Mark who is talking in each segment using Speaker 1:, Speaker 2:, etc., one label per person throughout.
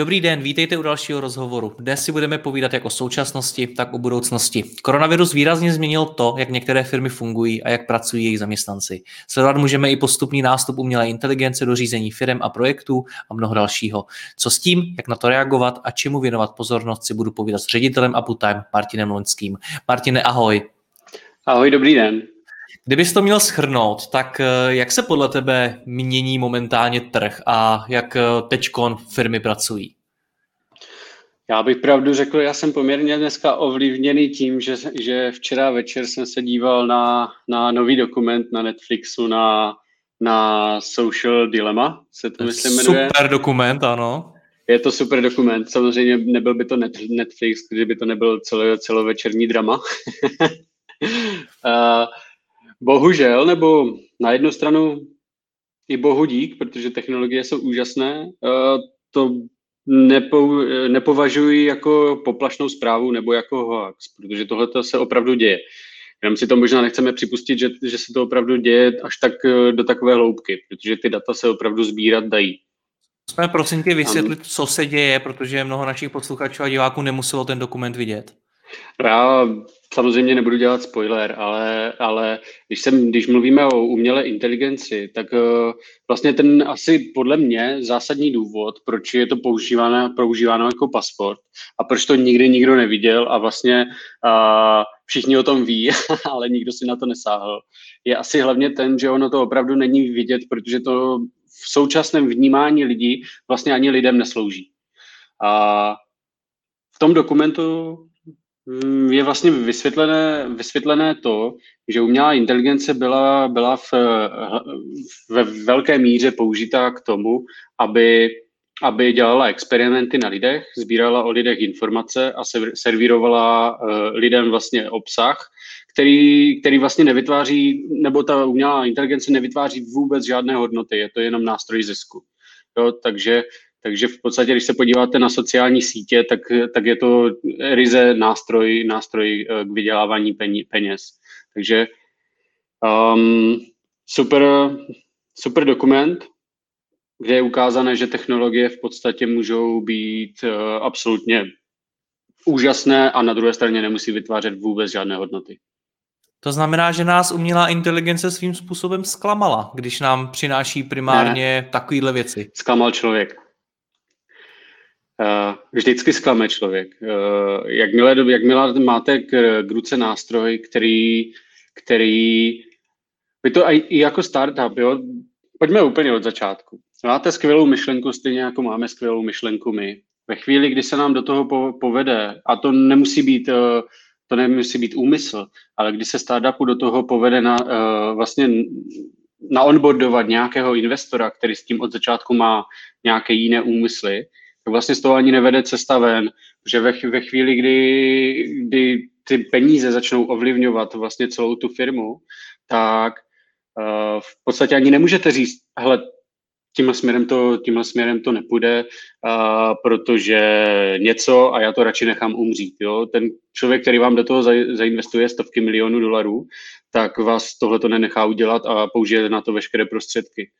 Speaker 1: Dobrý den, vítejte u dalšího rozhovoru. Dnes si budeme povídat jak o současnosti, tak o budoucnosti. Koronavirus výrazně změnil to, jak některé firmy fungují a jak pracují jejich zaměstnanci. Sledovat můžeme i postupný nástup umělé inteligence do řízení firm a projektů a mnoho dalšího. Co s tím, jak na to reagovat a čemu věnovat pozornost, si budu povídat s ředitelem Uptime Martinem Loňským. Martine, ahoj.
Speaker 2: Ahoj, dobrý den.
Speaker 1: Kdybys to měl schrnout, tak eh, jak se podle tebe mění momentálně trh a jak eh, teďkon firmy pracují?
Speaker 2: Já bych pravdu řekl, já jsem poměrně dneska ovlivněný tím, že, že včera večer jsem se díval na, na nový dokument na Netflixu, na, na Social Dilemma, se to myslím
Speaker 1: jmenuje. Super dokument, ano.
Speaker 2: Je to super dokument, samozřejmě nebyl by to Netflix, kdyby to nebyl celo, celovečerní drama. uh, bohužel, nebo na jednu stranu i bohu dík, protože technologie jsou úžasné, uh, to nepo, nepovažuji jako poplašnou zprávu nebo jako hoax, protože tohle se opravdu děje. Jenom si to možná nechceme připustit, že, že se to opravdu děje až tak eh, do takové hloubky, protože ty data se opravdu sbírat dají.
Speaker 1: Jsme prosím tě vysvětlit, co se děje, protože mnoho našich posluchačů a diváků nemuselo ten dokument vidět.
Speaker 2: Já samozřejmě nebudu dělat spoiler, ale, ale když, jsem, když mluvíme o umělé inteligenci, tak uh, vlastně ten asi podle mě zásadní důvod, proč je to používáno, používáno jako pasport a proč to nikdy nikdo neviděl a vlastně uh, všichni o tom ví, ale nikdo si na to nesáhl, je asi hlavně ten, že ono to opravdu není vidět, protože to v současném vnímání lidí vlastně ani lidem neslouží. A v tom dokumentu je vlastně vysvětlené, vysvětlené to, že umělá inteligence byla, byla v, ve velké míře použitá k tomu, aby, aby dělala experimenty na lidech, sbírala o lidech informace a servírovala uh, lidem vlastně obsah, který, který vlastně nevytváří, nebo ta umělá inteligence nevytváří vůbec žádné hodnoty, je to jenom nástroj zisku. Jo, takže takže v podstatě, když se podíváte na sociální sítě, tak, tak je to ryze nástroj, nástroj eh, k vydělávání peněz. Takže um, super, super dokument, kde je ukázané, že technologie v podstatě můžou být uh, absolutně úžasné a na druhé straně nemusí vytvářet vůbec žádné hodnoty.
Speaker 1: To znamená, že nás umělá inteligence svým způsobem zklamala, když nám přináší primárně ne. takovéhle věci.
Speaker 2: Zklamal člověk. Eh, vždycky zklame člověk. Eh, jakmile, jakmile máte k, k ruce nástroj, který, který vy to i jako startup, jo, pojďme úplně od začátku. Máte skvělou myšlenku, stejně jako máme skvělou myšlenku my. Ve chvíli, kdy se nám do toho po, povede, a to nemusí být, eh, to nemusí být úmysl, ale když se startupu do toho povede na, vlastně na onboardovat nějakého investora, který s tím od začátku má nějaké jiné úmysly, tak vlastně z toho ani nevede cesta ven, že ve, ve chvíli, kdy, kdy ty peníze začnou ovlivňovat vlastně celou tu firmu, tak uh, v podstatě ani nemůžete říct, hele, tímhle směrem to, tímhle směrem to nepůjde, uh, protože něco a já to radši nechám umřít. Jo? Ten člověk, který vám do toho zainvestuje stovky milionů dolarů, tak vás tohle to nenechá udělat a použije na to veškeré prostředky.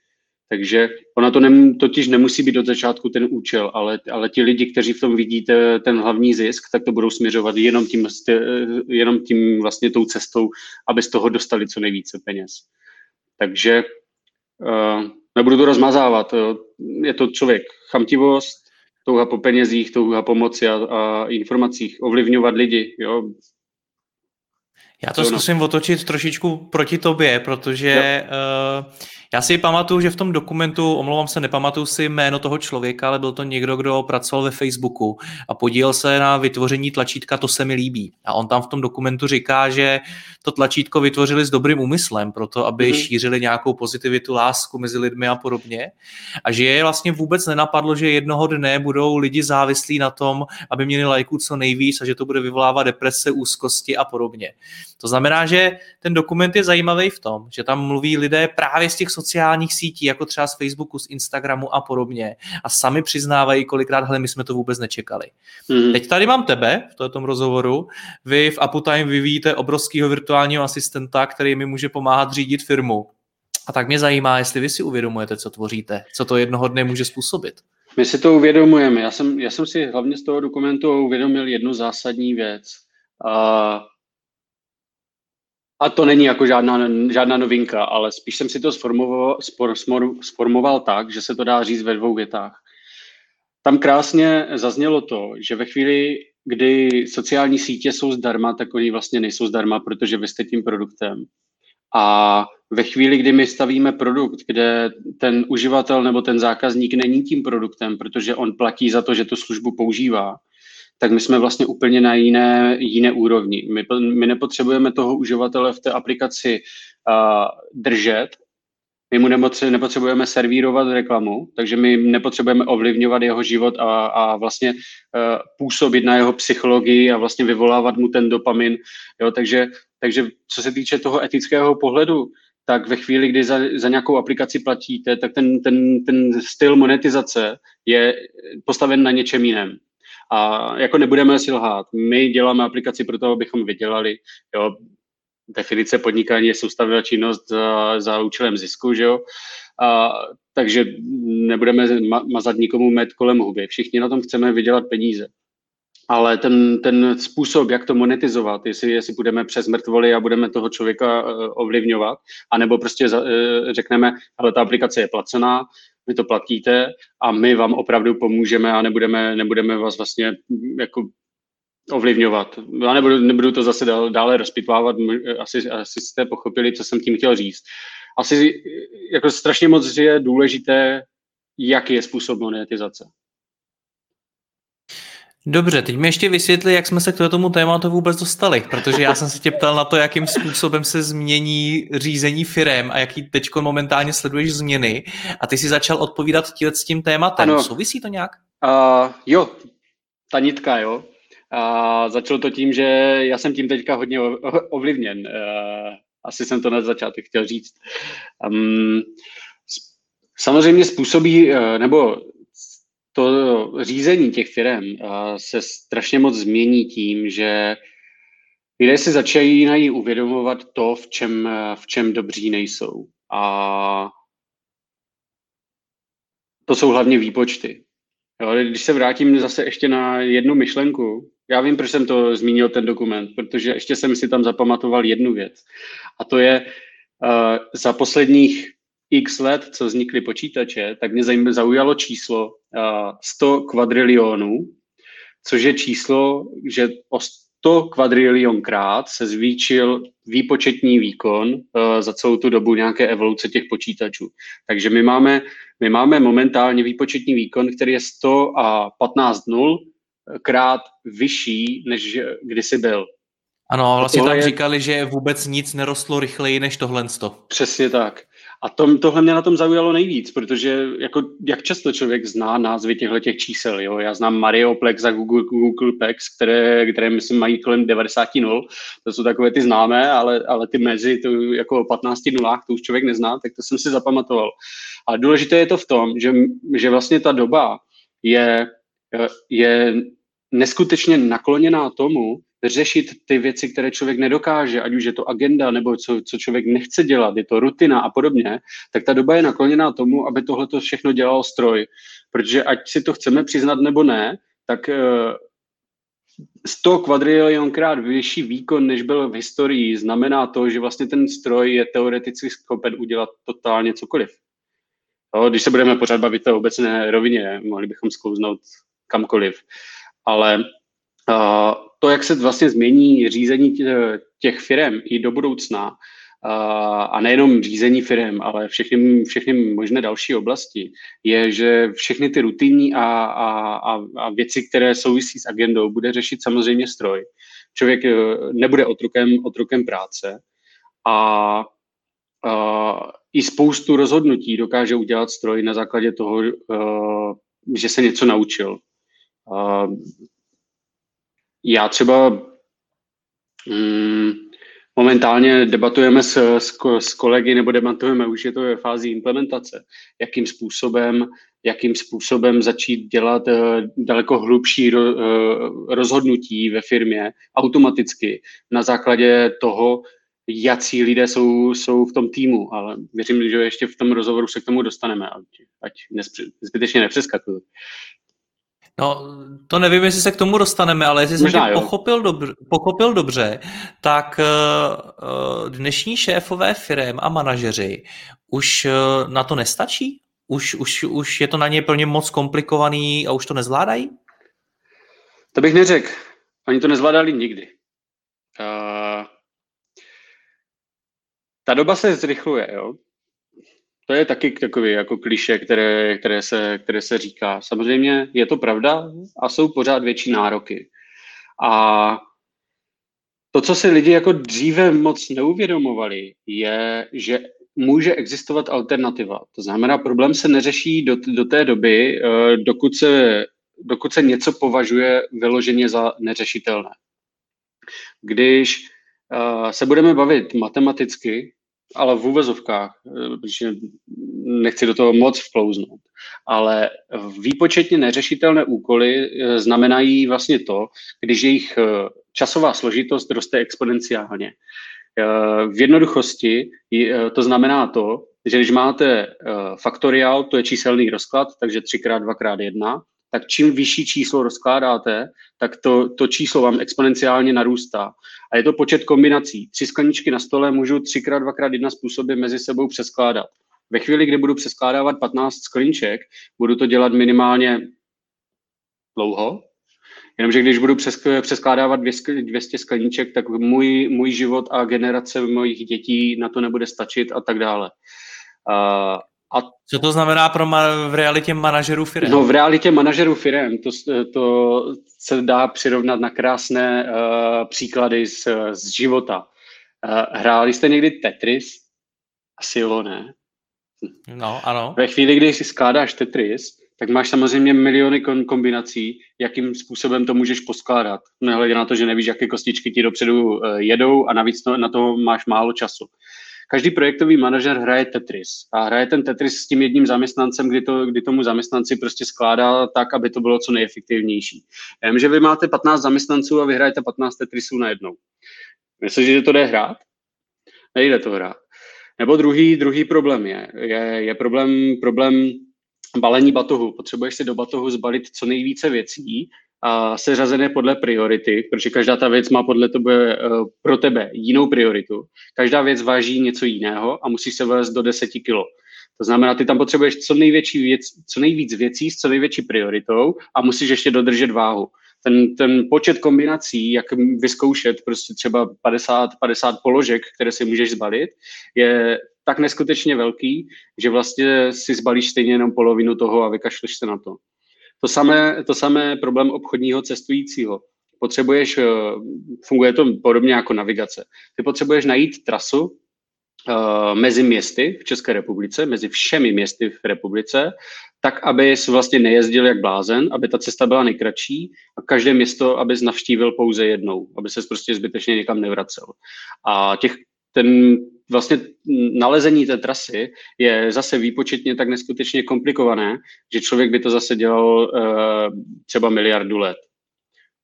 Speaker 2: Takže ona to nem, totiž nemusí být od začátku ten účel, ale, ale ti lidi, kteří v tom vidíte ten hlavní zisk, tak to budou směřovat jenom tím, jenom tím vlastně tou cestou, aby z toho dostali co nejvíce peněz. Takže uh, nebudu to rozmazávat. Jo. Je to člověk chamtivost, touha po penězích, touha po moci a, a informacích, ovlivňovat lidi. Jo.
Speaker 1: Já to zkusím otočit trošičku proti tobě, protože uh, Já si pamatuju, že v tom dokumentu, omlouvám se, nepamatuju si jméno toho člověka, ale byl to někdo, kdo pracoval ve Facebooku a podílel se na vytvoření tlačítka To se mi líbí. A on tam v tom dokumentu říká, že to tlačítko vytvořili s dobrým úmyslem, proto aby mm-hmm. šířili nějakou pozitivitu, lásku mezi lidmi a podobně. A že je vlastně vůbec nenapadlo, že jednoho dne budou lidi závislí na tom, aby měli lajků co nejvíc a že to bude vyvolávat deprese, úzkosti a podobně. To znamená, že ten dokument je zajímavý v tom, že tam mluví lidé právě z těch sociálních sítí, jako třeba z Facebooku, z Instagramu a podobně. A sami přiznávají kolikrát, hele, my jsme to vůbec nečekali. Mm. Teď tady mám tebe v tomto rozhovoru. Vy v Uptime vyvíjíte obrovského virtuálního asistenta, který mi může pomáhat řídit firmu. A tak mě zajímá, jestli vy si uvědomujete, co tvoříte, co to jednoho dne může způsobit.
Speaker 2: My si to uvědomujeme. Já jsem, já jsem si hlavně z toho dokumentu uvědomil jednu zásadní věc. Uh, a to není jako žádná, žádná novinka, ale spíš jsem si to sformoval, spor, sformoval tak, že se to dá říct ve dvou větách. Tam krásně zaznělo to, že ve chvíli, kdy sociální sítě jsou zdarma, tak oni vlastně nejsou zdarma, protože vy jste tím produktem. A ve chvíli, kdy my stavíme produkt, kde ten uživatel nebo ten zákazník není tím produktem, protože on platí za to, že tu službu používá, tak my jsme vlastně úplně na jiné, jiné úrovni. My, my nepotřebujeme toho uživatele v té aplikaci uh, držet, my mu nepotřebujeme servírovat reklamu, takže my nepotřebujeme ovlivňovat jeho život a, a vlastně uh, působit na jeho psychologii a vlastně vyvolávat mu ten dopamin. Jo, takže, takže co se týče toho etického pohledu, tak ve chvíli, kdy za, za nějakou aplikaci platíte, tak ten, ten, ten styl monetizace je postaven na něčem jiném. A jako nebudeme si lhát. My děláme aplikaci pro to, abychom vydělali. Jo. Definice podnikání je soustavila činnost za, za účelem zisku, že jo. A, takže nebudeme ma, mazat nikomu med kolem huby. Všichni na tom chceme vydělat peníze. Ale ten, ten způsob, jak to monetizovat, jestli, jestli budeme přes mrtvoly a budeme toho člověka uh, ovlivňovat, anebo prostě uh, řekneme, ale ta aplikace je placená, vy to platíte a my vám opravdu pomůžeme a nebudeme, nebudeme vás vlastně jako ovlivňovat. Já nebudu, nebudu to zase dál, dále rozpitvávat, asi, asi jste pochopili, co jsem tím chtěl říct. Asi jako strašně moc je důležité, jaký je způsob monetizace.
Speaker 1: Dobře, teď mi ještě vysvětli, jak jsme se k tomu tématu vůbec dostali, protože já jsem se tě ptal na to, jakým způsobem se změní řízení firem a jaký teď momentálně sleduješ změny a ty si začal odpovídat tílet s tím tématem. Ano. Souvisí to nějak?
Speaker 2: Uh, jo, ta nitka, jo. Uh, začalo to tím, že já jsem tím teďka hodně ovlivněn. Uh, asi jsem to na začátek chtěl říct. Um, samozřejmě způsobí, uh, nebo to řízení těch firm se strašně moc změní tím, že lidé si začínají uvědomovat to, v čem, v čem dobří nejsou. A to jsou hlavně výpočty. Jo, když se vrátím zase ještě na jednu myšlenku, já vím, proč jsem to zmínil, ten dokument, protože ještě jsem si tam zapamatoval jednu věc. A to je, uh, za posledních x let, co vznikly počítače, tak mě zaujalo číslo 100 kvadrilionů, což je číslo, že o 100 kvadrilionkrát se zvýšil výpočetní výkon uh, za celou tu dobu nějaké evoluce těch počítačů. Takže my máme, my máme momentálně výpočetní výkon, který je 100 a 15 nul krát vyšší, než kdysi byl.
Speaker 1: Ano, vlastně tam je... říkali, že vůbec nic nerostlo rychleji než tohle.
Speaker 2: Přesně tak. A tom, tohle mě na tom zaujalo nejvíc, protože jako, jak často člověk zná názvy těchto těch čísel. Jo? Já znám Marioplex a Google, Google Plex, které, které myslím mají kolem 90 nul. To jsou takové ty známé, ale, ale ty mezi to jako 15 nulách, to už člověk nezná, tak to jsem si zapamatoval. A důležité je to v tom, že, že vlastně ta doba je, je neskutečně nakloněná tomu, řešit ty věci, které člověk nedokáže, ať už je to agenda nebo co, co člověk nechce dělat, je to rutina a podobně, tak ta doba je nakloněná tomu, aby tohle to všechno dělal stroj. Protože ať si to chceme přiznat nebo ne, tak 100 eh, kvadrilionkrát vyšší výkon, než byl v historii, znamená to, že vlastně ten stroj je teoreticky schopen udělat totálně cokoliv. Jo, když se budeme pořád bavit o obecné rovině, mohli bychom sklouznout kamkoliv. Ale uh, to, jak se vlastně změní řízení těch firm i do budoucna, a nejenom řízení firm, ale všechny, všechny možné další oblasti, je, že všechny ty rutinní a, a, a, a věci, které souvisí s agendou, bude řešit samozřejmě stroj. Člověk eh, nebude otrukem, otrukem práce a, a i spoustu rozhodnutí dokáže udělat stroj na základě toho, eh, že se něco naučil. Já třeba mm, momentálně debatujeme s, s, s kolegy nebo debatujeme, už je to ve fázi implementace, jakým způsobem, jakým způsobem začít dělat uh, daleko hlubší ro, uh, rozhodnutí ve firmě automaticky na základě toho, jací lidé jsou, jsou v tom týmu, ale věřím, že ještě v tom rozhovoru se k tomu dostaneme, ať, ať zbytečně nepřeskakuju.
Speaker 1: No, to nevím, jestli se k tomu dostaneme, ale jestli Možná, jsem pochopil, dobře, pochopil dobře, tak uh, dnešní šéfové firm a manažeři už uh, na to nestačí? Už, už, už je to na ně plně moc komplikovaný a už to nezvládají?
Speaker 2: To bych neřekl. Oni to nezvládali nikdy. Uh, ta doba se zrychluje, jo? To je taky takový jako kliše, které, které, se, které se říká. Samozřejmě je to pravda a jsou pořád větší nároky. A to, co si lidi jako dříve moc neuvědomovali, je, že může existovat alternativa. To znamená, problém se neřeší do, do té doby, eh, dokud se, dokud se něco považuje vyloženě za neřešitelné. Když uh, se budeme bavit matematicky, ale v úvezovkách, eh, protože nechci do toho moc vklouznout, ale výpočetně neřešitelné úkoly eh, znamenají vlastně to, když jejich eh, časová složitost roste exponenciálně. V jednoduchosti to znamená to, že když máte faktoriál, to je číselný rozklad, takže 3x, 2x1, tak čím vyšší číslo rozkládáte, tak to, to číslo vám exponenciálně narůstá. A je to počet kombinací. Tři skleničky na stole můžu 3x, 2x1 způsoby mezi sebou přeskládat. Ve chvíli, kdy budu přeskládávat 15 skleniček, budu to dělat minimálně dlouho, Jenomže když budu přeskládávat 200 skleníček, tak můj, můj život a generace mojich dětí na to nebude stačit a tak dále.
Speaker 1: A Co to znamená pro ma- v realitě manažerů firm?
Speaker 2: No v realitě manažerů firm to, to se dá přirovnat na krásné uh, příklady z, z života. Uh, hráli jste někdy Tetris? Asi jo, ne?
Speaker 1: No, ano.
Speaker 2: Ve chvíli, kdy si skládáš Tetris, tak máš samozřejmě miliony kombinací, jakým způsobem to můžeš poskládat. Nehledě na to, že nevíš, jaké kostičky ti dopředu uh, jedou a navíc to, na to máš málo času. Každý projektový manažer hraje Tetris a hraje ten Tetris s tím jedním zaměstnancem, kdy, to, kdy tomu zaměstnanci prostě skládá tak, aby to bylo co nejefektivnější. Já vím, že vy máte 15 zaměstnanců a vy hrajete 15 Tetrisů najednou. Myslíš, že to jde hrát? Nejde to hrát. Nebo druhý, druhý problém je, je, je problém, problém balení batohu. Potřebuješ si do batohu zbalit co nejvíce věcí, a seřazené podle priority, protože každá ta věc má podle tebe, uh, pro tebe jinou prioritu. Každá věc váží něco jiného a musí se vést do 10 kilo. To znamená, ty tam potřebuješ co, největší věc, co nejvíc věcí s co největší prioritou a musíš ještě dodržet váhu. Ten, ten počet kombinací, jak vyzkoušet prostě třeba 50, 50 položek, které si můžeš zbalit, je tak neskutečně velký, že vlastně si zbalíš stejně jenom polovinu toho a vykašleš se na to. To samé, to samé problém obchodního cestujícího. Potřebuješ, eh, funguje to podobně jako navigace. Ty potřebuješ najít trasu uh, mezi městy v České republice, mezi všemi městy v republice, tak, aby jsi vlastně nejezdil jak blázen, aby ta cesta byla nejkratší a každé město, aby navštívil pouze jednou, aby se prostě zbytečně někam nevracel. A těch, ten vlastně nalezení té trasy je zase výpočetně tak neskutečně komplikované, že člověk by to zase dělal uh, třeba miliardu let.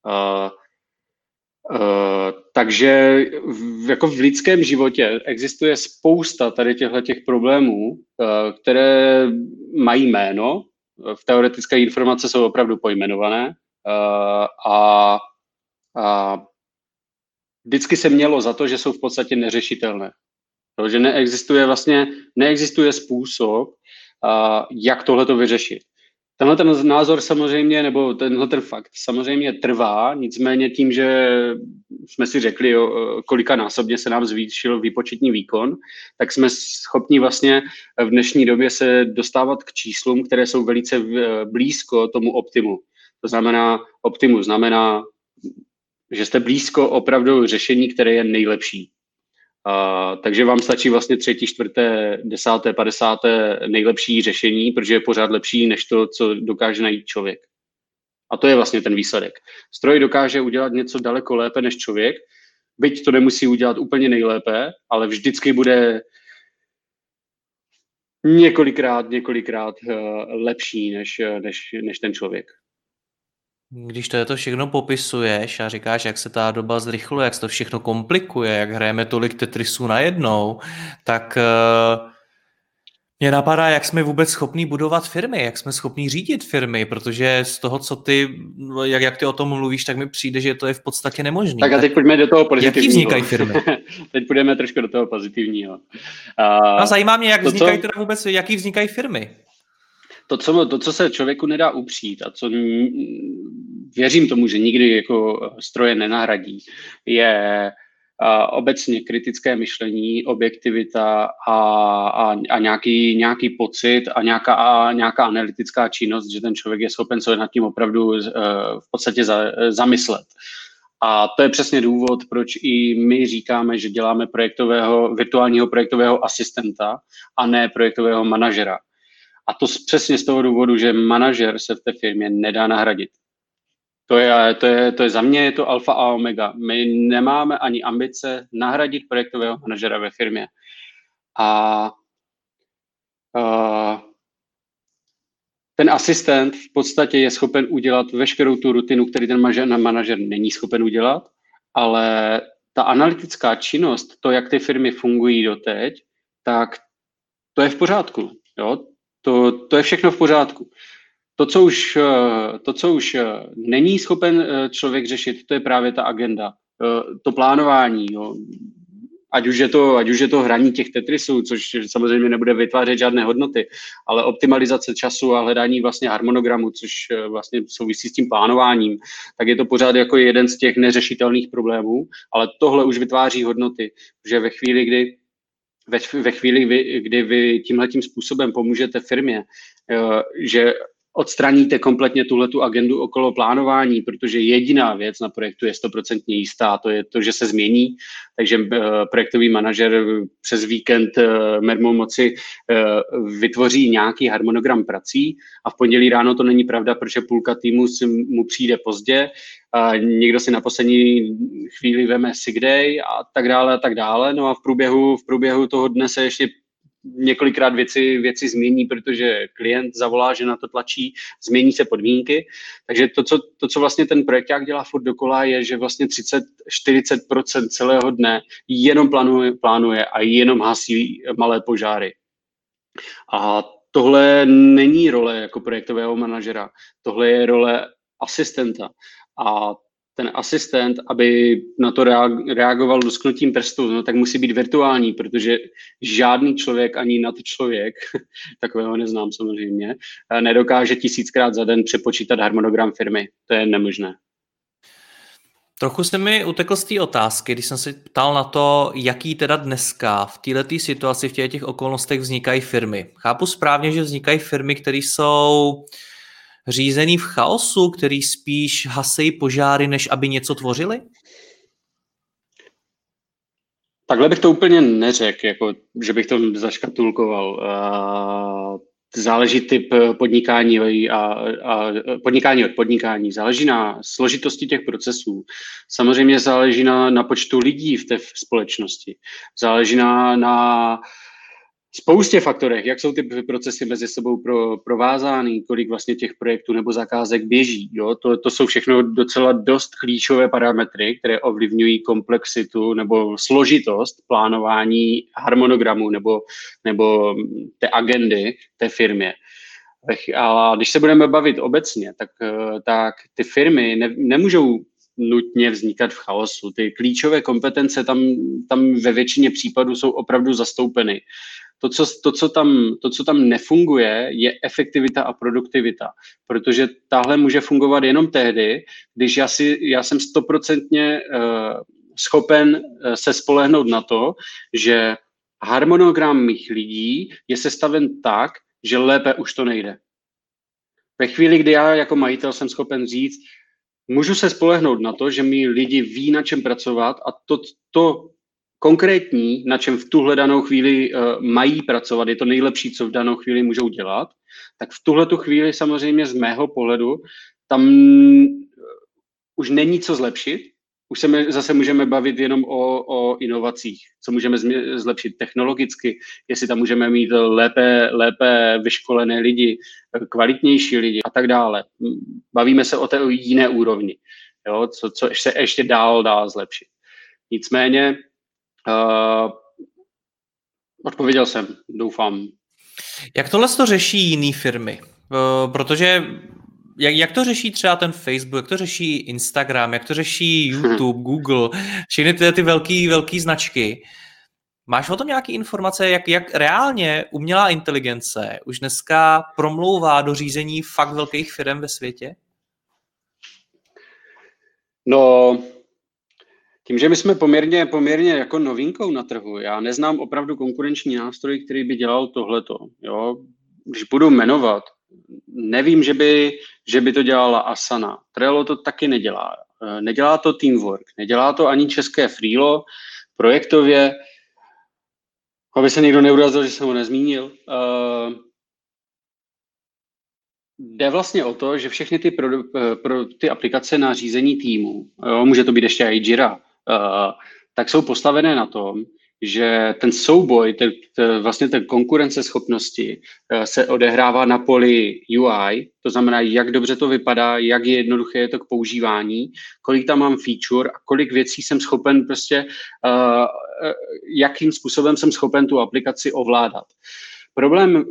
Speaker 2: Uh, Uh, takže v, jako v lidském životě existuje spousta tady těchto těch problémů, uh, které mají jméno. V teoretické informace jsou opravdu pojmenované uh, a, a vždycky se mělo za to, že jsou v podstatě neřešitelné. To, že neexistuje vlastně, neexistuje způsob, uh, jak tohle to vyřešit. Tenhle ten názor samozřejmě, nebo tenhle ten fakt samozřejmě trvá, nicméně tím, že jsme si řekli, jo, kolika násobně se nám zvýšil výpočetní výkon, tak jsme schopni vlastně v dnešní době se dostávat k číslům, které jsou velice blízko tomu optimu. To znamená, optimu znamená, že jste blízko opravdu řešení, které je nejlepší. Uh, takže vám stačí vlastně třetí, čtvrté, desáté, padesáté nejlepší řešení, protože je pořád lepší než to, co dokáže najít člověk. A to je vlastně ten výsledek. Stroj dokáže udělat něco daleko lépe než člověk, byť to nemusí udělat úplně nejlépe, ale vždycky bude několikrát, několikrát uh, lepší než, než, než ten člověk.
Speaker 1: Když to je to všechno popisuješ a říkáš, jak se ta doba zrychluje, jak se to všechno komplikuje, jak hrajeme tolik Tetrisů najednou, tak uh, mě napadá, jak jsme vůbec schopní budovat firmy, jak jsme schopní řídit firmy, protože z toho, co ty, jak, jak ty o tom mluvíš, tak mi přijde, že to je v podstatě nemožné.
Speaker 2: Tak a teď pojďme do toho pozitivního.
Speaker 1: Jaký vznikají firmy?
Speaker 2: teď půjdeme trošku do toho pozitivního.
Speaker 1: A, a zajímá mě, jak to, vznikají co... teda vůbec, jaký vznikají firmy
Speaker 2: to co, to, co se člověku nedá upřít a co věřím tomu, že nikdy jako stroje nenahradí, je a obecně kritické myšlení, objektivita a, a, a nějaký, nějaký pocit a nějaká, a nějaká analytická činnost, že ten člověk je schopen se nad tím opravdu uh, v podstatě za, zamyslet. A to je přesně důvod, proč i my říkáme, že děláme projektového, virtuálního projektového asistenta a ne projektového manažera. A to přesně z toho důvodu, že manažer se v té firmě nedá nahradit. To je, to je, to je za mě je to alfa a omega. My nemáme ani ambice nahradit projektového manažera ve firmě. A uh, ten asistent v podstatě je schopen udělat veškerou tu rutinu, který ten manažer není schopen udělat, ale ta analytická činnost, to, jak ty firmy fungují doteď, tak to je v pořádku. Jo? To, to je všechno v pořádku. To co, už, eh, to, co už eh, není schopen eh, člověk řešit, to je právě ta agenda, to plánování. Jo. Ať už, je to, ať už je to hraní těch Tetrisů, což samozřejmě nebude vytvářet žádné hodnoty, ale optimalizace času a hledání vlastně harmonogramu, což vlastně souvisí s tím plánováním, tak je to pořád jako jeden z těch neřešitelných problémů, ale tohle už vytváří hodnoty, že ve chvíli, kdy ve, ve chvíli, kdy, vy tímhletím způsobem pomůžete firmě, že odstraníte kompletně tuhle tu agendu okolo plánování, protože jediná věc na projektu je stoprocentně jistá, to je to, že se změní, takže eh, projektový manažer přes víkend eh, mermou moci vytvoří nějaký harmonogram prací a v pondělí ráno to není pravda, protože půlka týmu si mu přijde pozdě a někdo si na poslední chvíli veme sick day a tak dále a tak dále. No a v průběhu, v průběhu toho dne se ještě několikrát věci, věci změní, protože klient zavolá, že na to tlačí, změní se podmínky. Takže to, co, to, co vlastně ten projekták dělá furt dokola, je, že vlastně 30-40% celého dne jenom plánuje, plánuje a jenom hasí malé požáry. A tohle není role jako projektového manažera, tohle je role asistenta a ten asistent, aby na to reagoval dosknutím prstů, no, tak musí být virtuální, protože žádný člověk, ani nad člověk, takového neznám samozřejmě, nedokáže tisíckrát za den přepočítat harmonogram firmy. To je nemožné.
Speaker 1: Trochu se mi utekl z té otázky, když jsem se ptal na to, jaký teda dneska v této situaci, v těch okolnostech vznikají firmy. Chápu správně, že vznikají firmy, které jsou uh, řízený v chaosu, který spíš hasejí požáry, než aby něco tvořili?
Speaker 2: Takhle bych to úplně neřekl, jako, že bych to zaškatulkoval. záleží typ podnikání a, a podnikání od podnikání. Záleží na složitosti těch procesů. Samozřejmě záleží na, na počtu lidí v té společnosti. Záleží na, na spoustě faktorech, jak jsou ty procesy mezi sebou pro, provázány, kolik vlastně těch projektů nebo zakázek běží. Jo? To, to jsou všechno docela dost klíčové parametry, které ovlivňují komplexitu nebo složitost plánování harmonogramu nebo, nebo té agendy té firmě. A když se budeme bavit obecně, tak, tak ty firmy ne, nemůžou nutně vznikat v chaosu. Ty klíčové kompetence tam, tam ve většině případů jsou opravdu zastoupeny To co, to, co tam, to, co tam nefunguje, je efektivita a produktivita, protože tahle může fungovat jenom tehdy, když já, si, já jsem stoprocentně uh, schopen uh, se spolehnout na to, že harmonogram mých lidí je sestaven tak, že lépe už to nejde. Ve chvíli, kdy já jako majitel jsem schopen říct, můžu se spolehnout na to, že mi lidi ví, na čem pracovat a to, to konkrétní, na čem v tuhle danou chvíli uh, mají pracovat, je to nejlepší, co v danou chvíli můžou dělat, tak v tuhle tu chvíli samozřejmě z mého pohledu tam už není co zlepšit, už se zase můžeme bavit jenom o, o inovacích, co můžeme zlepšit technologicky, jestli tam můžeme mít lépe, lépe vyškolené lidi, kvalitnější lidi a tak dále. Bavíme se o té jiné úrovni, jo, co, co se ještě dál dá zlepšit. Nicméně uh, odpověděl jsem, doufám.
Speaker 1: Jak tohle to řeší jiné firmy? Uh, protože jak, jak to řeší třeba ten Facebook, jak to řeší Instagram, jak to řeší YouTube, Google, všechny ty, ty velké velký značky. Máš o tom nějaké informace, jak, jak reálně umělá inteligence už dneska promlouvá do řízení fakt velkých firm ve světě?
Speaker 2: No, tím, že my jsme poměrně, poměrně jako novinkou na trhu, já neznám opravdu konkurenční nástroj, který by dělal tohleto. Jo? Když budu jmenovat, nevím, že by, že by to dělala Asana. Trello to taky nedělá. Eh, nedělá to Teamwork, nedělá to ani české Freelo, projektově, aby se někdo neurazil, že jsem ho nezmínil. Uh, jde vlastně o to, že všechny ty, pro, eh, pro ty aplikace na řízení týmu, jo, může to být ještě i Jira, tak jsou postavené na tom, že ten souboj, ten, ten, vlastně ten konkurenceschopnosti eh, se odehrává na poli UI, to znamená, jak dobře to vypadá, jak je jednoduché je to k používání, kolik tam mám feature a kolik věcí jsem schopen prostě, uh, jakým způsobem jsem schopen tu aplikaci ovládat. Problém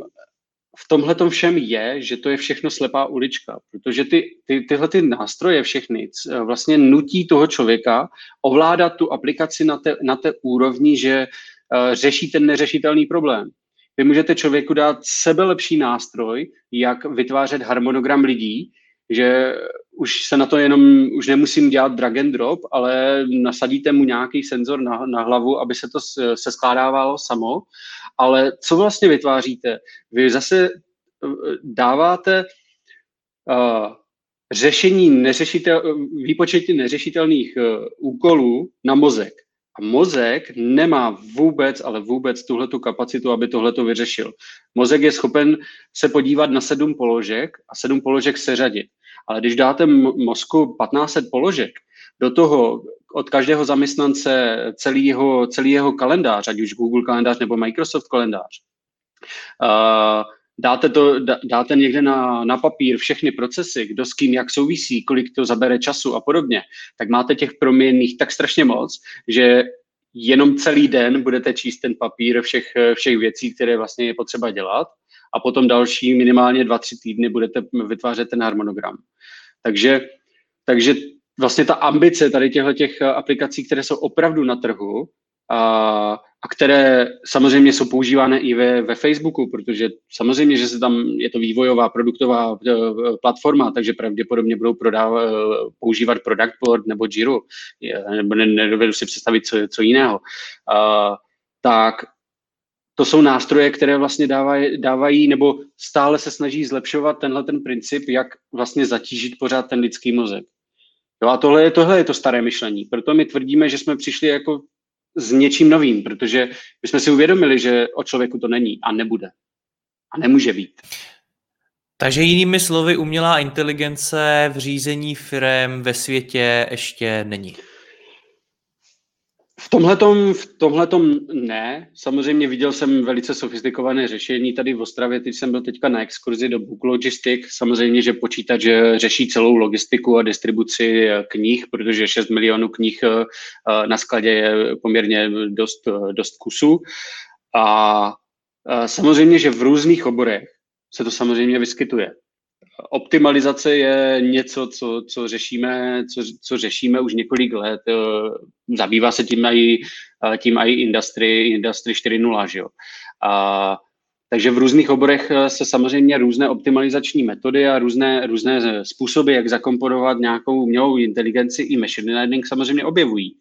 Speaker 2: v tomhle všem je, že to je všechno slepá ulička, protože ty, ty, tyhle ty nástroje všechny vlastně nutí toho člověka ovládat tu aplikaci na té, na té úrovni, že uh, řeší ten neřešitelný problém. Vy můžete člověku dát sebelepší nástroj, jak vytvářet harmonogram lidí, že už se na to jenom, už nemusím dělat drag and drop, ale nasadíte mu nějaký senzor na, na hlavu, aby se to se skládávalo samo. Ale co vlastně vytváříte? Vy zase eh, dáváte uh, řešení neřešitel, výpočetně neřešitelných uh, úkolů na mozek. A mozek nemá vůbec, ale vůbec tuhle tu kapacitu, aby tohle to vyřešil. Mozek je schopen se podívat na sedm položek a sedm položek seřadit. Ale když dáte mozku 1500 položek, do toho od každého zaměstnance celý jeho, celý jeho kalendář, ať už Google kalendář nebo Microsoft kalendář, uh, dáte, to, dáte někde na, na papír všechny procesy, kdo s kým jak souvisí, kolik to zabere času a podobně, tak máte těch proměnných tak strašně moc, že jenom celý den budete číst ten papír všech, všech věcí, které vlastně je potřeba dělat a potom další minimálně dva, tři týdny budete vytvářet ten harmonogram. Takže, takže vlastně ta ambice tady těchto těch aplikací, které jsou opravdu na trhu a, a které samozřejmě jsou používány i ve, ve Facebooku, protože samozřejmě, že se tam je to vývojová produktová e, platforma, takže pravděpodobně budou prodávat, e, používat Product Board nebo Jira, nebo nedovedu si představit co, co jiného. A, tak to jsou nástroje, které vlastně dávají, dávají nebo stále se snaží zlepšovat tenhle ten princip, jak vlastně zatížit pořád ten lidský mozek. Jo, a tohle je, tohle je to staré myšlení. Proto my tvrdíme, že jsme přišli jako s něčím novým, protože my jsme si uvědomili, že o člověku to není a nebude. A nemůže být.
Speaker 1: Takže jinými slovy, umělá inteligence v řízení firm ve světě ještě není.
Speaker 2: V tomhletom, v tomhletom ne. Samozřejmě viděl jsem velice sofistikované řešení tady v Ostravě. Teď jsem byl teďka na exkurzi do Book Logistic. Samozřejmě, že počítač řeší celou logistiku a distribuci knih, protože 6 milionů knih eh, na skladě je poměrně dost, dost kusů. A samozřejmě, že v různých oborech se to samozřejmě vyskytuje optimalizace je něco, co, co, řešíme, co, co řešíme už několik let. Zabývá se tím i, tím i Industry, Industry 4.0, že jo. A, takže v různých oborech se samozřejmě různé optimalizační metody a různé, různé způsoby, jak zakomponovat nějakou umělou inteligenci i machine learning samozřejmě objevují.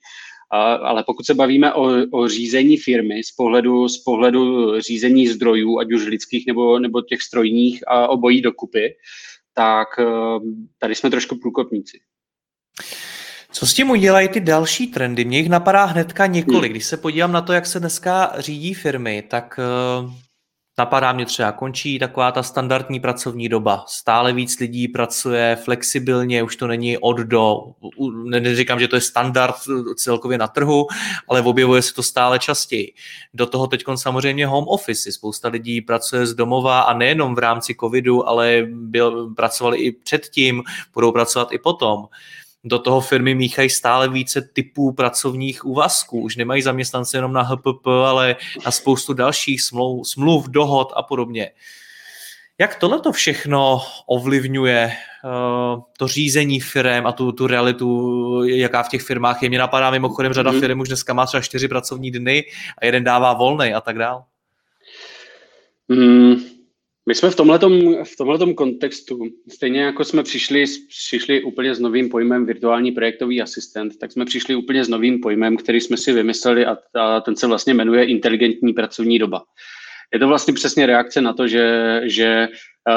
Speaker 2: Ale pokud se bavíme o, o řízení firmy z pohledu, z pohledu řízení zdrojů, ať už lidských nebo, nebo těch strojních a obojí dokupy, tak tady jsme trošku průkopníci.
Speaker 1: Co s tím udělají ty další trendy? Mně jich napadá hnedka několik. Hmm. Když se podívám na to, jak se dneska řídí firmy, tak uh, napadá mě třeba, končí taková ta standardní pracovní doba. Stále víc lidí pracuje flexibilně, už to není od do. Neříkám, že to je standard celkově na trhu, ale objevuje se to stále častěji. Do toho teď samozřejmě home office. Spousta lidí pracuje z domova a nejenom v rámci covidu, ale byl, pracovali i předtím, budou pracovat i potom do toho firmy míchají stále více typů pracovních úvazků. Už nemají zaměstnance jenom na HPP, ale na spoustu dalších smluv, smluv dohod a podobně. Jak tohle to všechno ovlivňuje uh, to řízení firm a tu, tu realitu, jaká v těch firmách je? Mně napadá mimochodem řada mm. firm už dneska má třeba čtyři pracovní dny a jeden dává volný a tak dál.
Speaker 2: Mm, my jsme v tomhletom, v tomhletom kontextu, stejně jako jsme přišli, přišli úplně s novým pojmem virtuální projektový asistent, tak jsme přišli úplně s novým pojmem, který jsme si vymysleli a, a ten se vlastně jmenuje inteligentní pracovní doba. Je to vlastně přesně reakce na to, že, že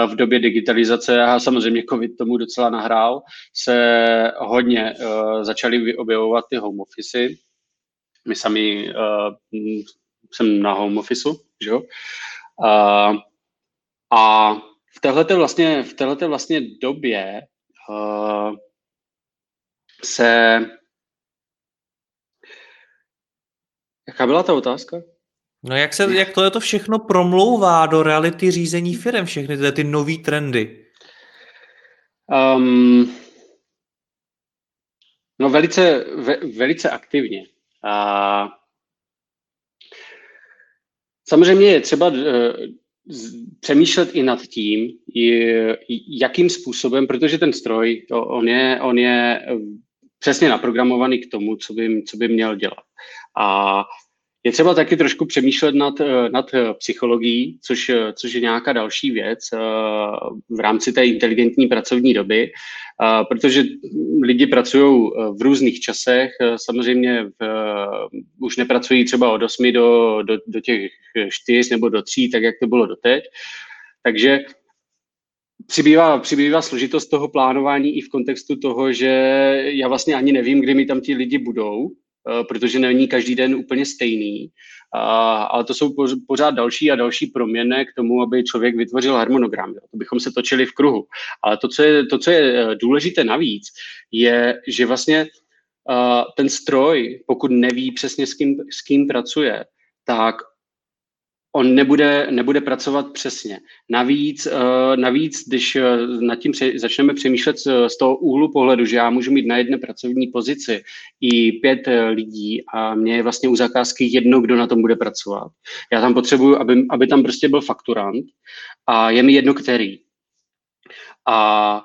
Speaker 2: v době digitalizace, a samozřejmě COVID tomu docela nahrál, se hodně uh, začaly objevovat ty home office. My sami uh, jsem na home office, že jo? Uh, a v této vlastně, v této vlastně době uh, se... Jaká byla ta otázka?
Speaker 1: No jak, se, jak to je to všechno promlouvá do reality řízení firm, všechny ty, ty nové trendy? Um,
Speaker 2: no velice, ve, velice aktivně. A samozřejmě je třeba přemýšlet i nad tím, jakým způsobem, protože ten stroj, on je, on je eh, přesně naprogramovaný k tomu, co by, co by měl dělat. A je třeba taky trošku přemýšlet nad, eh, nad eh, psychologií, což, eh, což je nějaká další věc v rámci té inteligentní pracovní doby, protože lidi pracují v různých časech, samozřejmě v, už nepracují třeba od 8 do, do, do těch 4 nebo do 3, tak jak to bylo doteď. Takže přibývá, přibývá složitost toho plánování i v kontextu toho, že já vlastně ani nevím, kdy mi tam ti lidi budou, protože není každý den úplně stejný. Ale to jsou pořád další a další proměny k tomu, aby člověk vytvořil harmonogram. To bychom se točili v kruhu. Ale to, co je, to, co je eh, důležité navíc, je, že vlastně eh, ten stroj, pokud neví přesně s kým, s kým pracuje, tak on nebude, nebude pracovat přesně. Navíc, uh, navíc když uh, nad tím začneme přemýšlet z, toho úhlu pohledu, že já můžu mít na jedné pracovní pozici i pět uh, lidí a mě je vlastně u zakázky jedno, kdo na tom bude pracovat. Já tam potřebuju, aby, aby tam prostě byl fakturant a je mi jedno, který. A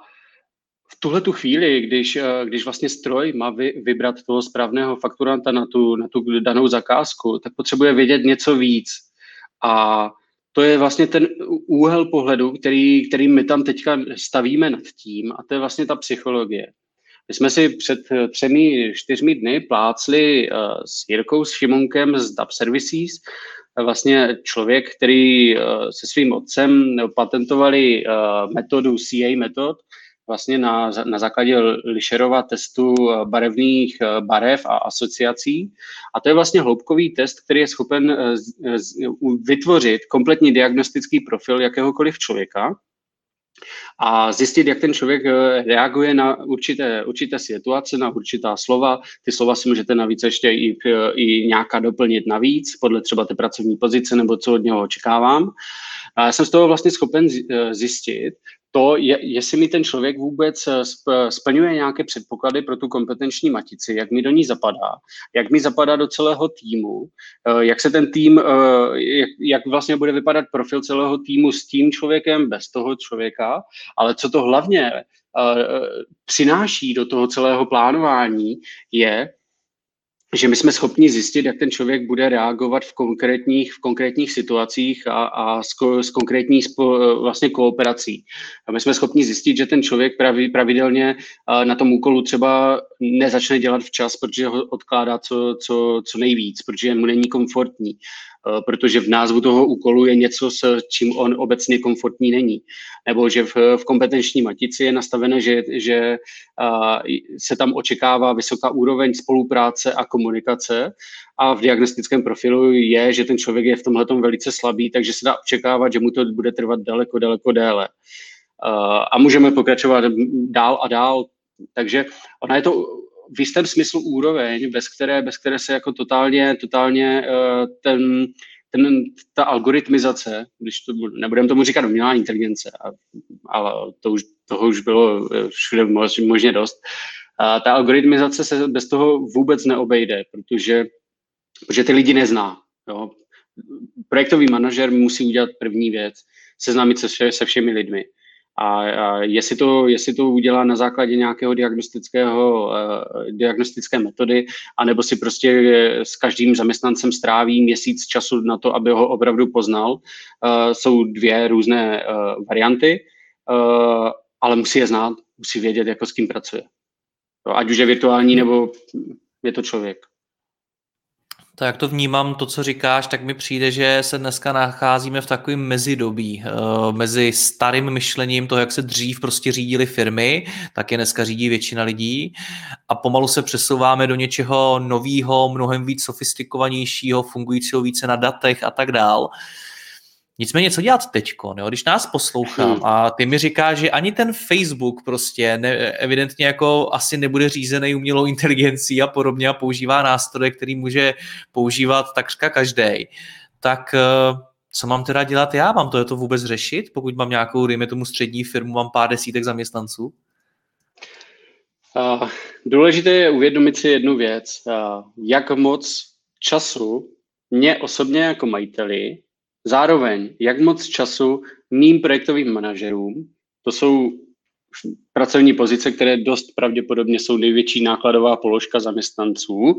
Speaker 2: v tuhle tu chvíli, když, když vlastně stroj má vy, vybrat toho správného fakturanta na tu, na tu danou zakázku, tak potřebuje vědět něco víc a to je vlastně ten úhel pohledu, který, který my tam teďka stavíme nad tím a to je vlastně ta psychologie. My jsme si před třemi, čtyřmi dny plácli uh, s Jirkou, s Šimonkem z DAP Services, vlastně člověk, který uh, se svým otcem patentovali metodu CA metod, vlastně na, na základě Lišerova testu eh, barevných eh, barev a asociací. A to je vlastně hloubkový test, který je schopen eh, vytvořit kompletní diagnostický profil jakéhokoliv člověka a zjistit, jak ten člověk reaguje na určité, určité situace, na určitá slova. Ty slova si můžete navíc ještě i, i nějaká doplnit navíc, podle třeba té pracovní pozice nebo co od něho očekávám. A jsem z toho vlastně schopen zjistit, to, je, jestli mi ten člověk vůbec eh, splňuje nějaké předpoklady pro tu kompetenční matici, jak mi do ní zapadá, jak mi zapadá do celého týmu, eh, jak se ten tým, eh, jak, jak vlastně bude vypadat profil celého týmu s tím člověkem, bez toho člověka, ale co to hlavně přináší do toho celého plánování, je, že my jsme schopni zjistit, jak ten člověk bude reagovat v konkrétních, v konkrétních situacích a, a s, s konkrétní spo, vlastně kooperací. A my jsme schopni zjistit, že ten člověk pravi, pravidelně na tom úkolu třeba nezačne dělat včas, protože ho odkládá co, co, co nejvíc, protože mu není komfortní. Eh, protože v názvu toho úkolu je něco, s čím on obecně komfortní není. Nebo že v, v kompetenční matici je nastaveno, že, že se tam očekává vysoká úroveň spolupráce a komunikace a v diagnostickém profilu je, že ten člověk je v tomhle velice slabý, takže se dá očekávat, že mu to bude trvat daleko, daleko déle. Eh, a můžeme pokračovat dál a dál. Takže ona je to v jistém smyslu úroveň, bez které, bez které se jako totálně, totálně uh, ten, ten, ta algoritmizace, když to nebudeme tomu říkat umělá inteligence, ale to už, toho už bylo eh, všude možně dost, a ta algoritmizace se bez toho vůbec neobejde, protože, protože ty lidi nezná. Jo. Projektový manažer musí udělat první věc, seznámit se, se všemi lidmi. A, jestli, to, jestli to udělá na základě nějakého diagnostického, uh, diagnostické metody, anebo si prostě s každým zaměstnancem stráví měsíc času na to, aby ho opravdu poznal, uh, jsou dvě různé varianty, ale musí je znát, musí vědět, jako s kým pracuje. Ať už je virtuální, nebo je to člověk.
Speaker 1: Tak jak to vnímám, to, co říkáš, tak mi přijde, že se dneska nacházíme v takovém mezidobí, uh, mezi starým myšlením toho, jak se dřív prostě řídily firmy, tak je dneska řídí většina lidí a pomalu se přesouváme do něčeho nového, mnohem víc sofistikovanějšího, fungujícího více na datech a tak dál. Uh, Nicméně, co dělat teďko, jo? když nás poslouchám hmm. a ty mi říkáš, že ani ten Facebook prostě ne, evidentně jako asi nebude řízený umělou inteligencí a podobně a používá nástroje, který může používat takřka každý. Tak eh, co mám teda dělat já? Mám to, je to vůbec řešit, pokud mám nějakou, dejme tomu střední firmu, mám pár desítek zaměstnanců?
Speaker 2: Uh, důležité je uvědomit si jednu věc. Uh, jak moc času mě osobně jako majiteli Zároveň, jak moc času mým projektovým manažerům, to jsou pracovní pozice, které dost pravděpodobně jsou největší nákladová položka zaměstnanců,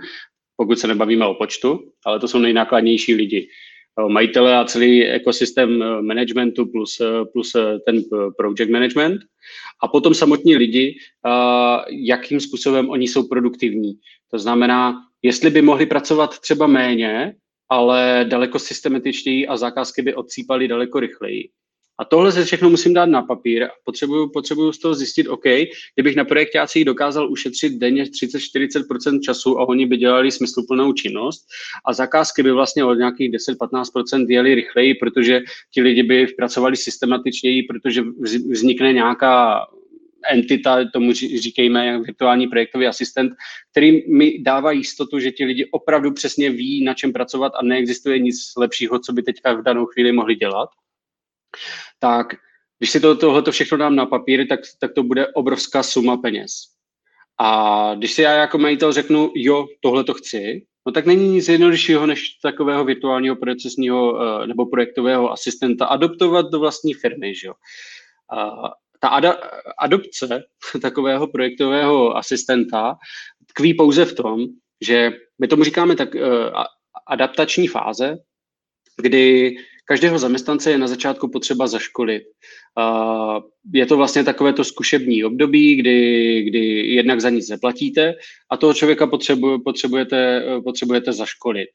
Speaker 2: pokud se nebavíme o počtu, ale to jsou nejnákladnější lidi. Majitele a celý ekosystém managementu plus, plus ten project management. A potom samotní lidi, jakým způsobem oni jsou produktivní. To znamená, jestli by mohli pracovat třeba méně, ale daleko systematičtěji a zakázky by odsýpaly daleko rychleji. A tohle se všechno musím dát na papír. Potřebuju, potřebuju z toho zjistit, OK, kdybych na projektácích dokázal ušetřit denně 30-40% času a oni by dělali smysluplnou činnost a zakázky by vlastně od nějakých 10-15% jeli rychleji, protože ti lidi by pracovali systematičněji, protože vznikne nějaká entita, tomu říkejme jak virtuální projektový asistent, který mi dává jistotu, že ti lidi opravdu přesně ví, na čem pracovat a neexistuje nic lepšího, co by teďka v danou chvíli mohli dělat. Tak když si to, tohle všechno dám na papír, tak, tak to bude obrovská suma peněz. A když si já jako majitel řeknu, jo, tohle to chci, no tak není nic jednoduššího, než takového virtuálního procesního uh, nebo projektového asistenta adoptovat do vlastní firmy. Že jo? Uh, ta ada- adopce takového projektového asistenta tkví pouze v tom, že my tomu říkáme tak uh, adaptační fáze, kdy každého zaměstnance je na začátku potřeba zaškolit. Je to vlastně takové to zkušební období, kdy, kdy jednak za nic neplatíte a toho člověka potřebujete, potřebujete zaškolit.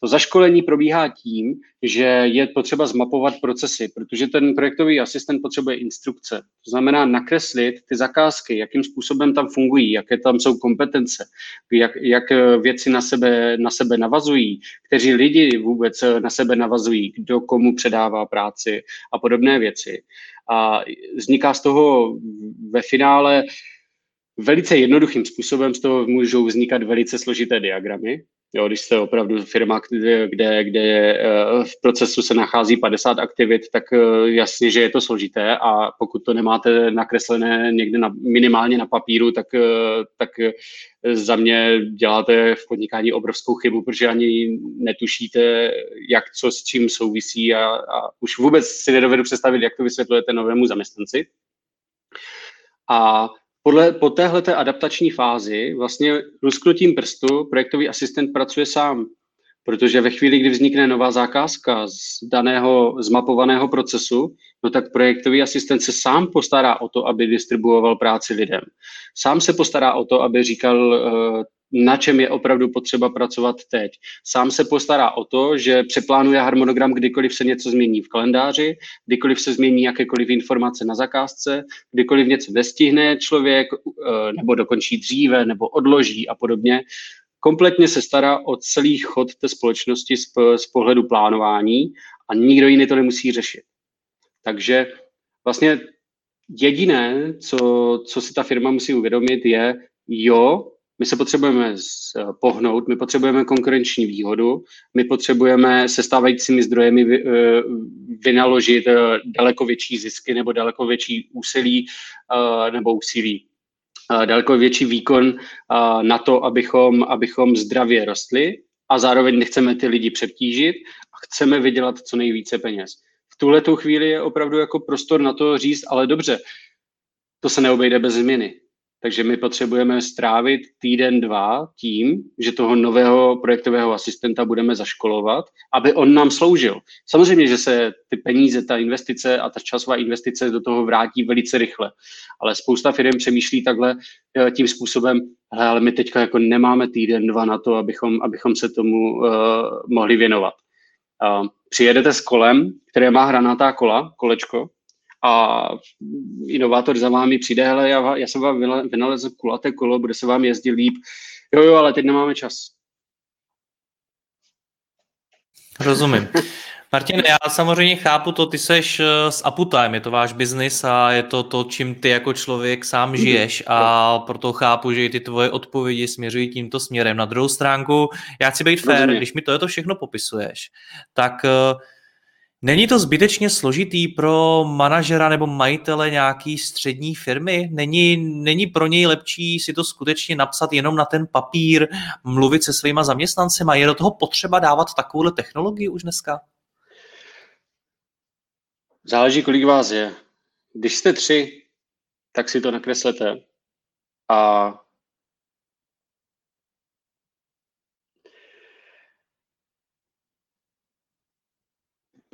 Speaker 2: To zaškolení probíhá tím, že je potřeba zmapovat procesy, protože ten projektový asistent potřebuje instrukce. To znamená nakreslit ty zakázky, jakým způsobem tam fungují, jaké tam jsou kompetence, jak, jak věci na sebe, na sebe navazují, kteří lidi vůbec na sebe navazují, kdo komu předává práci a podobné věci. A vzniká z toho ve finále velice jednoduchým způsobem z toho můžou vznikat velice složité diagramy, Jo, když jste opravdu firma, kde, kde, eh, v procesu se nachází 50 aktivit, tak eh, jasně, že je to složité a pokud to nemáte nakreslené někde na, minimálně na papíru, tak, eh, tak za mě děláte v podnikání obrovskou chybu, protože ani netušíte, jak co s čím souvisí a, a už vůbec si nedovedu představit, jak to vysvětlujete novému zaměstnanci. A podle, po téhle adaptační fázi vlastně lusknutím prstu projektový asistent pracuje sám, protože ve chvíli, kdy vznikne nová zakázka z daného zmapovaného procesu, no tak projektový asistent se sám postará o to, aby distribuoval práci lidem. Sám se postará o to, aby říkal, eh, na čem je opravdu potřeba pracovat teď. Sám se postará o to, že přeplánuje harmonogram, kdykoliv se něco změní v kalendáři, kdykoliv se změní jakékoliv informace na zakázce, kdykoliv něco nestihne člověk, eh, nebo dokončí dříve, nebo odloží a podobně. Kompletně se stará o celý chod té společnosti z, z pohledu plánování a nikdo jiný to nemusí řešit. Takže vlastně jediné, co, co si ta firma musí uvědomit, je, jo, my se potřebujeme eh, pohnout, my potřebujeme konkurenční výhodu, my potřebujeme se stávajícími zdrojemi eh, vynaložit eh, daleko větší zisky nebo daleko větší úsilí nebo úsilí, daleko větší výkon na to, abychom, abychom zdravě rostli a zároveň nechceme ty lidi přetížit a chceme vydělat co nejvíce peněz. V tuhle chvíli je opravdu jako prostor na to říct, ale dobře, to se neobejde bez změny. Takže my potřebujeme strávit týden, dva tím, že toho nového projektového asistenta budeme zaškolovat, aby on nám sloužil. Samozřejmě, že se ty peníze, ta investice a ta časová investice do toho vrátí velice rychle. Ale spousta firm přemýšlí takhle eh, tím způsobem, ale my teďka jako nemáme týden, dva na to, abychom, abychom se tomu uh, mohli věnovat. Uh, přijedete s kolem, které má hranatá kola, kolečko, a inovátor za vámi přijde, hele, já, já jsem vám vynalezl kulaté kolo, bude se vám jezdit líp. Jo, jo, ale teď nemáme čas.
Speaker 1: Rozumím. Martin, já samozřejmě chápu to, ty seš eh, s Uptime, je to váš biznis a je to to, čím ty jako člověk sám mhm. žiješ a proto chápu, že i ty tvoje odpovědi směřují tímto směrem. Na druhou stránku, já chci být fair, když mi to, je to všechno popisuješ, tak uh, Není to zbytečně složitý pro manažera nebo majitele nějaký střední firmy? Není, není pro něj lepší si to skutečně napsat jenom na ten papír, mluvit se svýma zaměstnancema? Je do toho potřeba dávat takovouhle technologii už dneska?
Speaker 2: Záleží, kolik vás je. Když jste tři, tak si to nakreslete a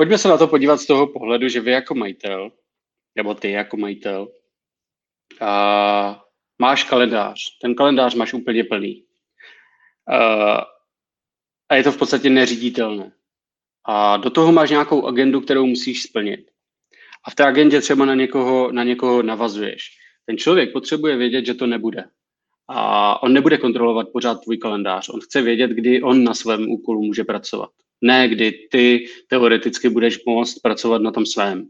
Speaker 2: Pojďme se na to podívat z toho pohledu, že vy jako majitel, nebo ty jako majitel, a máš kalendář. Ten kalendář máš úplně plný. A, a je to v podstatě neříditelné. A do toho máš nějakou agendu, kterou musíš splnit. A v té agendě třeba na někoho, na někoho navazuješ. Ten člověk potřebuje vědět, že to nebude. A on nebude kontrolovat pořád tvůj kalendář. On chce vědět, kdy on na svém úkolu může pracovat ne kdy ty teoreticky budeš moct pracovat na tom svém.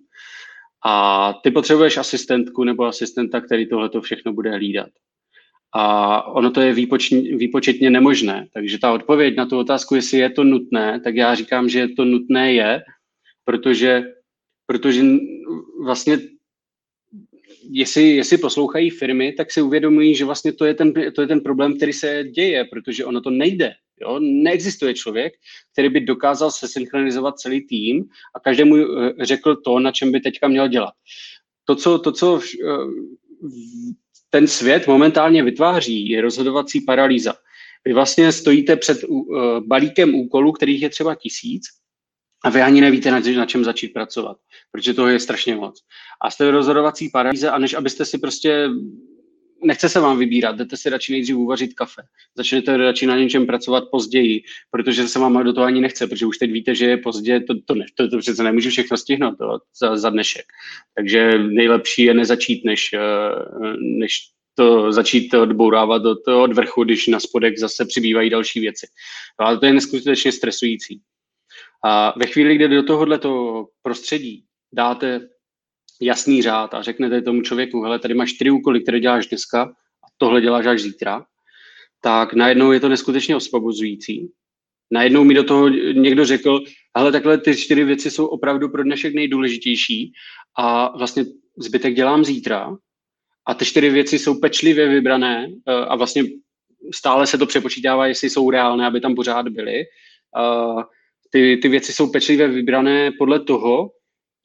Speaker 2: A ty potřebuješ asistentku nebo asistenta, který tohle všechno bude hlídat. A ono to je výpočetně nemožné. Takže ta odpověď na tu otázku, jestli je to nutné, tak já říkám, že to nutné je, protože, protože vlastně jestli, jestli poslouchají firmy, tak si uvědomují, že vlastně to je, ten, to je ten problém, který se děje, protože ono to nejde. Jo? Neexistuje člověk, který by dokázal se synchronizovat celý tým a každému eh, řekl to, na čem by teďka měl dělat. To, co, to, co eh, ten svět momentálně vytváří, je rozhodovací paralýza. Vy vlastně stojíte před eh, balíkem úkolů, kterých je třeba tisíc, a vy ani nevíte, na, čem začít pracovat, protože toho je strašně moc. A jste v rozhodovací paralýze a než abyste si prostě nechce se vám vybírat, jdete si radši nejdřív uvařit kafe. Začnete radši na něčem pracovat později, protože se vám do toho ani nechce, protože už teď víte, že je pozdě, to, to, ne, to, to přece nemůžu všechno stihnout to, za, za dnešek. Takže nejlepší je nezačít, než, eh, než to začít odbourávat od, od vrchu, když na spodek zase přibývají další věci. No, ale to je neskutečně stresující. A ve chvíli, kdy do tohoto prostředí dáte jasný řád a řeknete tomu člověku, hele, tady máš čtyři úkoly, které děláš dneska a tohle děláš až zítra, tak najednou je to neskutečně osvobozující. Najednou mi do toho někdo řekl, hele, takhle ty čtyři věci jsou opravdu pro dnešek nejdůležitější a vlastně zbytek dělám zítra a ty čtyři věci jsou pečlivě vybrané eh, a vlastně stále se to přepočítává, jestli jsou reálné, aby tam pořád byly. Eh, ty, ty věci jsou pečlivě vybrané podle toho,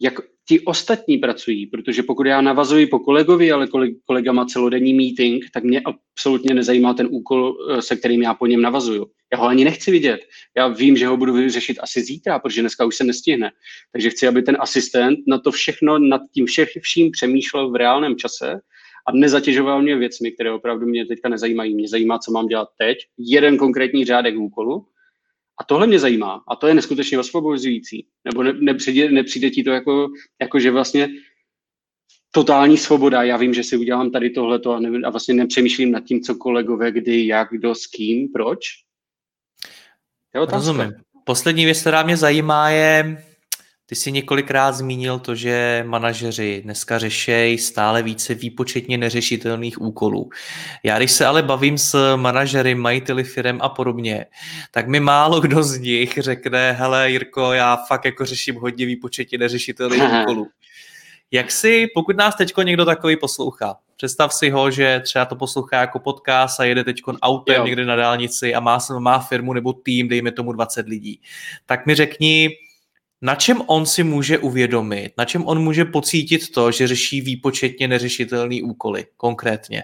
Speaker 2: jak ti ostatní pracují, protože pokud já navazuji po kolegovi, ale kolega má celodenní meeting, tak mě absolutně nezajímá ten úkol, eh, se kterým já po něm navazuju. Já ho ani nechci vidět. Já vím, že ho budu vyřešit asi zítra, protože dneska už se nestihne. Takže chci, aby ten asistent na to všechno, nad tím všech, vším přemýšlel v reálném čase a nezatěžoval mě věcmi, které opravdu mě teďka nezajímají. Mě zajímá, co mám dělat teď, jeden konkrétní řádek úkolu a tohle mě zajímá a to je neskutečně osvobozující. Nebo ne, nepřijde, nepřijde ti to jako, jako, že vlastně totální svoboda. Já vím, že si udělám tady tohleto a, ne, a vlastně nepřemýšlím nad tím, co kolegové, kdy, jak, kdo, s kým, proč.
Speaker 1: Rozumím. Poslední věc, která mě zajímá, je, ty jsi několikrát zmínil to, že manažeři dneska řešejí stále více výpočetně neřešitelných úkolů. Já když se ale bavím s manažery, majiteli firem a podobně, tak mi málo kdo z nich řekne, hele Jirko, já fakt jako řeším hodně výpočetně neřešitelných úkolů. Jak si, pokud nás teďko někdo takový poslouchá, představ si ho, že třeba to poslouchá jako podcast a jede teď autem jo. někde na dálnici a má, má firmu nebo tým, dejme tomu 20 lidí, tak mi řekni, na čem on si může uvědomit, na čem on může pocítit to, že řeší výpočetně neřešitelný úkoly konkrétně?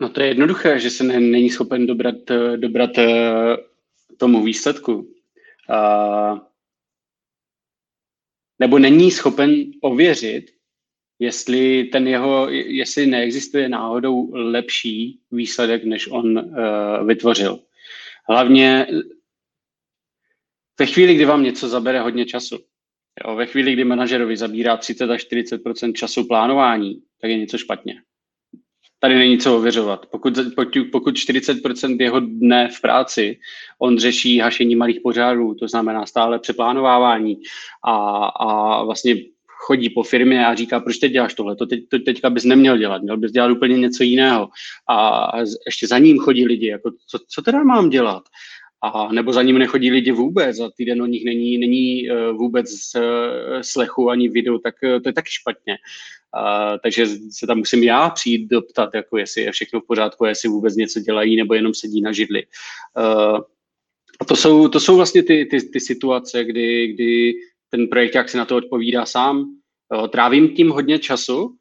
Speaker 2: No to je jednoduché, že se ne, není schopen dobrat, dobrat eh, tomu výsledku. Uh, nebo není schopen ověřit, jestli ten jeho, jestli neexistuje náhodou lepší výsledek, než on uh, vytvořil. Hlavně ve chvíli, kdy vám něco zabere hodně času, jo, ve chvíli, kdy manažerovi zabírá 30 až 40 času plánování, tak je něco špatně. Tady není co ověřovat. Pokud, pokud 40% jeho dne v práci on řeší hašení malých požárů, to znamená stále přeplánovávání a, a vlastně chodí po firmě a říká, proč teď děláš tohle, to, teď, to teďka bys neměl dělat, měl bys dělat úplně něco jiného. A ještě za ním chodí lidi, jako co, co teda mám dělat? A nebo za ním nechodí lidi vůbec a týden o nich není, není uh, vůbec uh, slechu ani video, tak uh, to je taky špatně. Uh, takže se tam musím já přijít doptat, jako jestli je všechno v pořádku, jestli vůbec něco dělají nebo jenom sedí na židli. A to jsou, to jsou vlastně ty, ty, ty situace, kdy, kdy ten projekt, jak si na to odpovídá sám, trávím tím hodně času,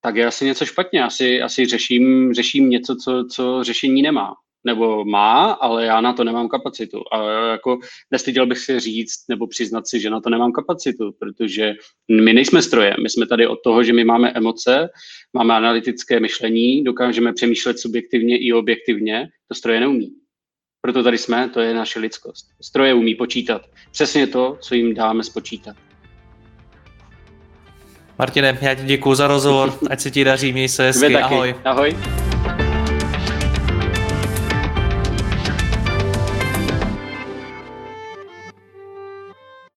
Speaker 2: tak je asi něco špatně. Asi, asi řeším, řeším něco, co, co řešení nemá nebo má, ale já na to nemám kapacitu. A jako nestyděl bych si říct nebo přiznat si, že na to nemám kapacitu, protože my nejsme stroje. My jsme tady od toho, že my máme emoce, máme analytické myšlení, dokážeme přemýšlet subjektivně i objektivně. To stroje neumí. Proto tady jsme, to je naše lidskost. Stroje umí počítat. Přesně to, co jim dáme spočítat.
Speaker 1: Martine, já ti děkuji za rozhovor, ať se ti daří, měj se hezky, ahoj.
Speaker 2: Ahoj.